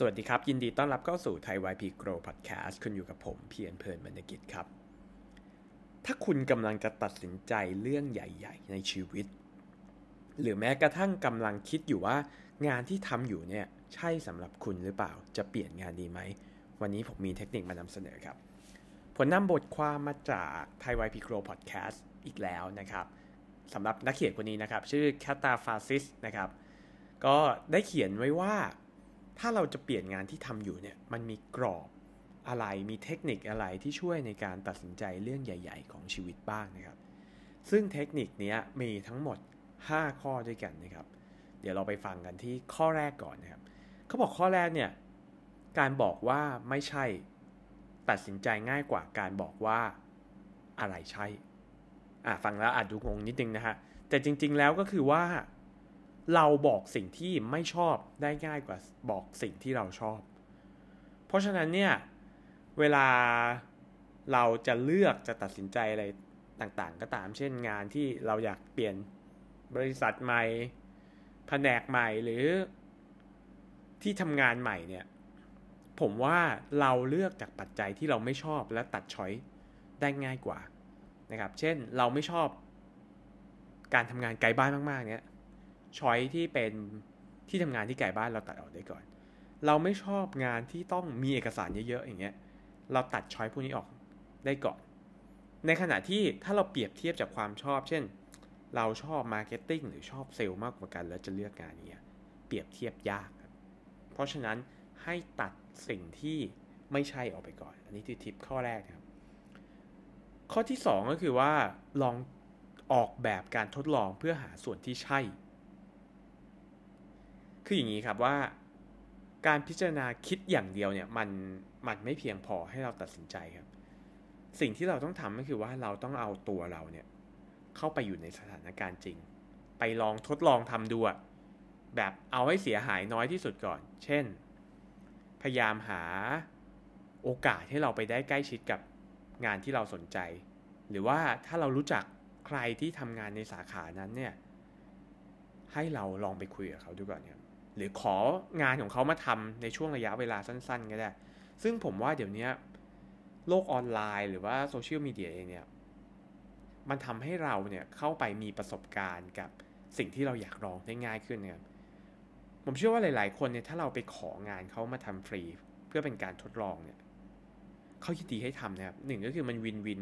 สวัสดีครับ ยินดีต้อนรับเข้าสู่ไทย YP Grow พอดแคสต์คุณอยู่กับผมเพียรเพลินบรรณกิจครับ ถ้าคุณกำลังจะตัดสินใจเรื่องใหญ่ ๆ ในชีวิต หรือแม้กระทั่งกำลังคิดอยู่ว่างานที่ทำอยู่เนี่ย ใช่สำหรับคุณหรือเปล่าจะเปลี่ยนงานดีไหม วันนี้ผมมีเทคนิคมานำเสนอครับ ผมนำบทความมาจากไทย YP Grow พอดแคสต์อีกแล้วนะครับสำหรับนักเขียนคนนี้นะครับ ชื่อแคตาฟาซิสนะครับก็ได้เขียนไว้ว่า ถ้าเราจะเปลี่ยนงานที่ทำอยู่เนี่ยมันมีกรอบอะไรมีเทคนิคอะไรที่ช่วยในการตัดสินใจเรื่องใหญ่ ๆ ของชีวิตบ้างนะครับ ซึ่งเทคนิคนี้มีทั้งหมด 5 ข้อด้วยกันนะครับ เดี๋ยวเราไปฟังกันที่ข้อแรกก่อนนะครับเขาบอกข้อแรกเนี่ยการบอกว่าไม่ใช่ตัดสินใจง่ายกว่าการบอกว่าอะไรใช่อะฟังแล้วอาจดูงงนิดนึงนะฮะแต่จริง ๆ แล้วก็คือว่า เราบอกสิ่งที่ไม่ชอบได้ง่ายกว่าบอกสิ่งที่เราชอบ เพราะฉะนั้นเนี่ย เวลาเราจะเลือกจะตัดสินใจอะไรต่างๆ ก็ตามเช่นงานที่เราอยากเปลี่ยนบริษัทใหม่แผนกใหม่หรือที่ทำงานใหม่เนี่ย ผมว่าเราเลือกจากปัจจัยที่เราไม่ชอบและตัดช้อยได้ง่ายกว่านะครับ เช่นเราไม่ชอบการทำงานไกลบ้านมากๆเนี่ย choice ที่เป็นที่ทำงานที่ไกลบ้านเราตัดออกได้ก่อน เราไม่ชอบงานที่ต้องมีเอกสารเยอะๆอย่างเงี้ย เราตัด choice พวกนี้ออกได้ก่อน ในขณะที่ถ้าเราเปรียบเทียบจากความชอบ เช่น เราชอบ marketing หรือชอบเซลล์มากกว่ากัน แล้วจะเลือกงานนี้เปรียบเทียบยาก เพราะฉะนั้นให้ตัดสิ่งที่ไม่ใช่ออกไปก่อน อันนี้คือทิปข้อแรกครับ ข้อที่ 2 ก็คือว่าลองออกแบบการทดลองเพื่อหาส่วนที่ใช่ คืออย่างนี้ครับว่า การพิจารณาคิดอย่างเดียวเนี่ยมันมันไม่เพียงพอให้เราตัดสินใจครับ สิ่งที่เราต้องทำก็คือว่าเราต้องเอาตัวเราเนี่ยเข้าไปอยู่ในสถานการณ์จริง ไปลองทดลองทำดูแบบเอาให้เสียหายน้อยที่สุดก่อน เช่น พยายามหาโอกาสให้เราไปได้ใกล้ชิดกับงานที่เราสนใจ หรือว่าถ้าเรารู้จักใครที่ทำงานในสาขานั้นเนี่ยให้เราลองไปคุยกับเขาดูก่อนเนี่ย หรือของานของเขามาทำในช่วงระยะเวลาสั้น ๆ ก็ได้ ซึ่งผมว่าเดี๋ยวนี้โลกออนไลน์หรือว่าโซเชียลมีเดียเองเนี่ย มันทำให้เราเนี่ยเข้าไปมีประสบการณ์กับสิ่งที่เราอยากลองได้ง่ายขึ้นนะครับผมเชื่อว่าหลาย ๆ คนเนี่ยถ้าเราไปของานเขามาทำฟรี เพื่อเป็นการทดลองเนี่ยเขายินดีให้ทำนะครับหนึ่งก็คือมันวินวิน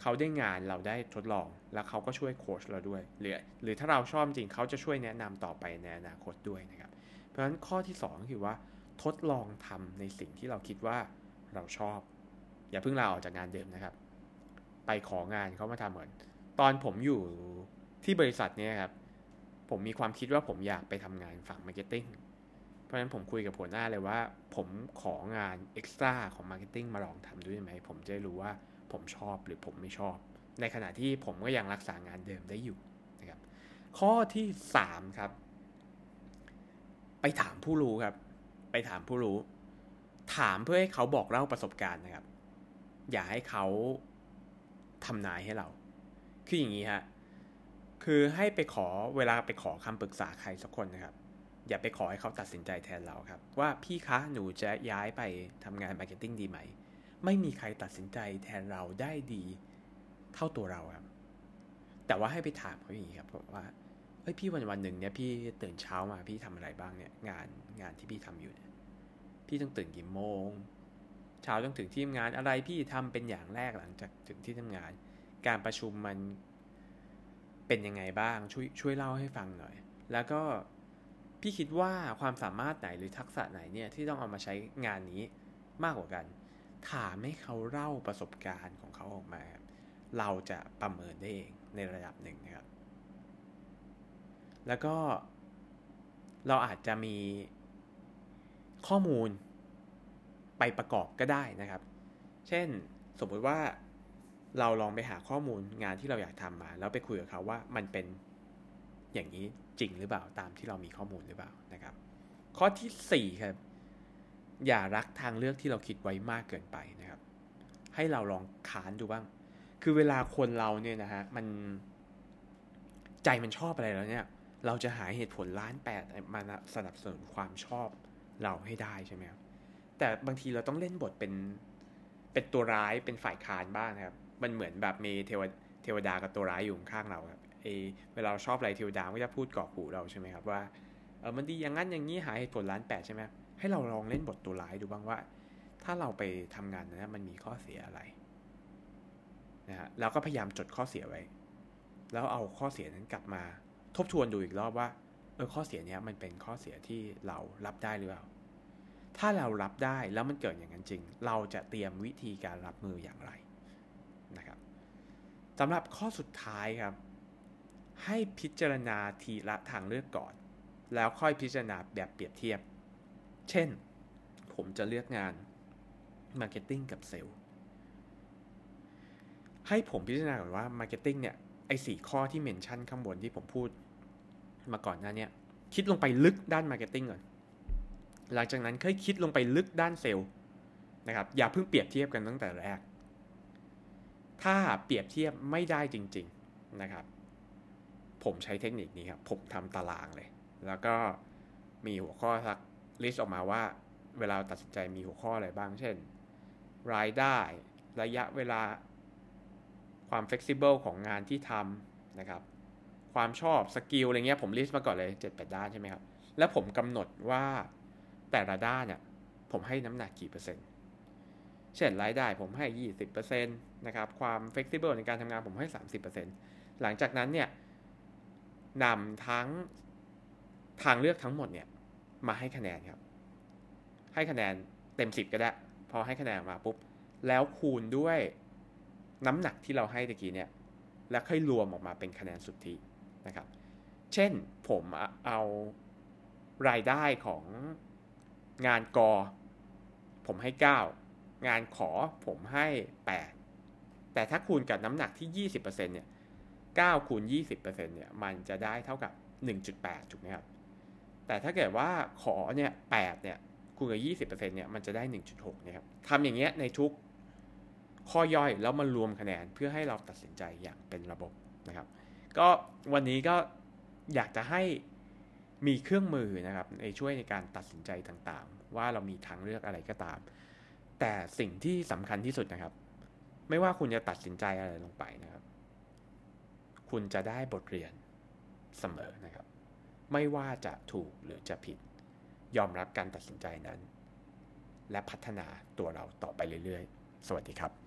เขาได้งานเราได้ทดลอง แล้วเขาก็ช่วยโค้ชเราด้วยหรือหรือถ้าเราชอบจริงเขาจะช่วยแนะนำต่อไปในอนาคตด้วยนะครับ เพราะฉะนั้นข้อที่2คือว่าทดลองทำในสิ่งที่เราคิดว่าเราชอบ อย่าเพิ่งลาออกจากงานเดิมนะครับ ไปของานเขามาทำเหมือน ตอนผมอยู่ที่บริษัทเนี้ครับผมมีความคิดว่าผมอยากไปทำงานฝั่ง marketing เพราะฉะนั้นผมคุยกับหัวหน้าเลยว่า ผมของาน extra ของ marketing มาลองทำด้วยไหม ผมจะรู้ว่า ผมชอบหรือผมไม่ชอบ ในขณะที่ผมก็ยังรักษางานเดิมได้อยู่นะครับข้อที่ 3 ครับ ไปถามผู้รู้ครับ ไปถามผู้รู้ ถามเพื่อให้เขาบอกเล่าประสบการณ์นะครับ อย่าให้เขาทำนายให้เรา คืออย่างนี้ฮะคือให้ไปขอเวลาไปขอคำปรึกษาใครสักคนนะครับ อย่าไปขอให้เขาตัดสินใจแทนเราครับ ว่าพี่คะหนูจะย้ายไปทำงาน marketing ดีไหม ไม่มีใครตัดสินใจแทนเราได้ดีเท่าตัวเราครับ แต่ว่าให้ไปถามเขาอย่างนี้ครับว่าเฮ้ยพี่วันวันหนึ่งเนี่ยพี่ตื่นเช้ามาพี่ทำอะไรบ้างเนี่ย งานงานที่พี่ทำอยู่เนี่ยพี่ต้องตื่นกี่โมง เช้าต้องถึงที่ทำงานอะไรพี่ทำเป็นอย่างแรกหลังจากถึงที่ทำงาน การประชุมมันเป็นยังไงบ้างช่วยช่วยเล่าให้ฟังหน่อย แล้วก็พี่คิดว่าความสามารถไหนหรือทักษะไหนเนี่ยที่ต้องเอามาใช้งานนี้มากกว่ากัน ถามให้เขาเล่าประสบการณ์ของเขาออกมา เราจะประเมินได้เองในระดับหนึ่งนะครับ แล้วก็เราอาจจะมีข้อมูลไปประกอบก็ได้นะครับ เช่นสมมติว่าเราลองไปหาข้อมูลงานที่เราอยากทำมา แล้วไปคุยกับเขาว่ามันเป็นอย่างนี้จริงหรือเปล่าตามที่เรามีข้อมูลหรือเปล่านะครับ ข้อที่4ครับ อย่ารักทางเลือกที่เราคิดไว้มากเกินไปนะครับ ให้เราลองคานดูบ้าง คือเวลาคนเราเนี่ยนะฮะมันใจมันชอบอะไรแล้วเนี่ย เราจะหาเหตุผลล้านแปดมาสนับสนุนความชอบเราให้ได้ใช่ไหมครับแต่บางทีเราต้องเล่นบทเป็นเป็นตัวร้ายเป็นฝ่ายค้านบ้างนะครับ มันเหมือนแบบมีเทวเทวดากับตัวร้ายอยู่ข้างเราครับเอเวลาเราชอบอะไรเทวดาก็จะพูดกอบหูเราใช่ไหมครับว่า ออมันดีอย่างนั้นอย่างนี้หาเหตุผลล้านแปดใช่ไหมให้เราลองเล่นบทตัวร้ายดูบ้างว่า ถ้าเราไปทำงานนะมันมีข้อเสียอะไรนะฮะเราก็พยายามจดข้อเสียไว้ แล้วเอาข้อเสียนั้นกลับมา ทบทวนดูอีกรอบว่าเออข้อเสียเนี้ยมันเป็นข้อเสียที่เรารับได้หรือเปล่าถ้าเรารับได้แล้วมันเกิดอย่างนั้นจริง เราจะเตรียมวิธีการรับมืออย่างไรนะครับสำหรับข้อสุดท้ายครับ ให้พิจารณาทีละทางเลือกก่อน แล้วค่อยพิจารณาแบบเปรียบเทียบ เช่น ผมจะเลือกงาน marketing กับเซลล์ให้ผมพิจารณาก่อนว่า marketing เนี่ย ไอ้สี่ข้อที่ mention ข้างบนที่ผมพูด มาก่อนหน้านี้คิดลงไปลึกด้าน marketing ก่อน หลังจากนั้นค่อยคิดลงไปลึกด้านเซลล์นะครับ อย่าเพิ่งเปรียบเทียบกันตั้งแต่แรก ถ้าเปรียบเทียบไม่ได้จริง ๆนะครับ ผมใช้เทคนิคนี้ครับ ผมทำตารางเลย แล้วก็มีหัวข้อสัก list ออกมาว่า เวลาตัดสินใจมีหัวข้ออะไรบ้าง เช่น รายได้ ระยะเวลา ความ flexible ของงานที่ทำนะครับ ความชอบ skill อะไรเงี้ยผม list มาก่อนเลย 7-8 ด้านใช่ไหมครับ แล้วผมกำหนดว่าแต่ละด้านเนี่ยผมให้น้ำหนักกี่เปอร์เซ็นต์ เช่นรายได้ผมให้ 20%นะครับ ความ flexible ในการทำงานผมให้ 30%หลังจากนั้นเนี่ยนำทั้ง ทางเลือกทั้งหมดเนี่ยมาให้คะแนนครับ ให้คะแนนเต็ม 10 ก็ได้ พอให้คะแนนมาปุ๊บ แล้วคูณด้วยน้ำหนักที่เราให้ตะกี้เนี่ย แล้วค่อยรวมออกมาเป็นคะแนนสุทธินะครับ เช่นผมเอารายได้ของงานกอ ผมให้ 9 งานขอผมให้ 8 แต่ถ้าคูณกับน้ำหนักที่ 20%เนี่ย9คูณ20%เนี่ย มันจะได้เท่ากับ 1.8ถูกไหมครับ แต่ถ้าเกิดว่าขอเนี่ย8เนี่ยคูณกับ20%เปอร์เซ็นเนี่ยมันจะได้1.6นะครับทำอย่างเงี้ยในทุกข้อย่อยแล้วมันรวมคะแนนเพื่อให้เราตัดสินใจอย่างเป็นระบบนะครับ ก็วันนี้ก็อยากจะให้มีเครื่องมือนะครับในช่วยในการตัดสินใจต่างๆ ว่าเรามีทางเลือกอะไรก็ตาม แต่สิ่งที่สำคัญที่สุดนะครับ ไม่ว่าคุณจะตัดสินใจอะไรลงไปนะครับ คุณจะได้บทเรียนเสมอนะครับ ไม่ว่าจะถูกหรือจะผิด ยอมรับการตัดสินใจนั้น และพัฒนาตัวเราต่อไปเรื่อยๆ สวัสดีครับ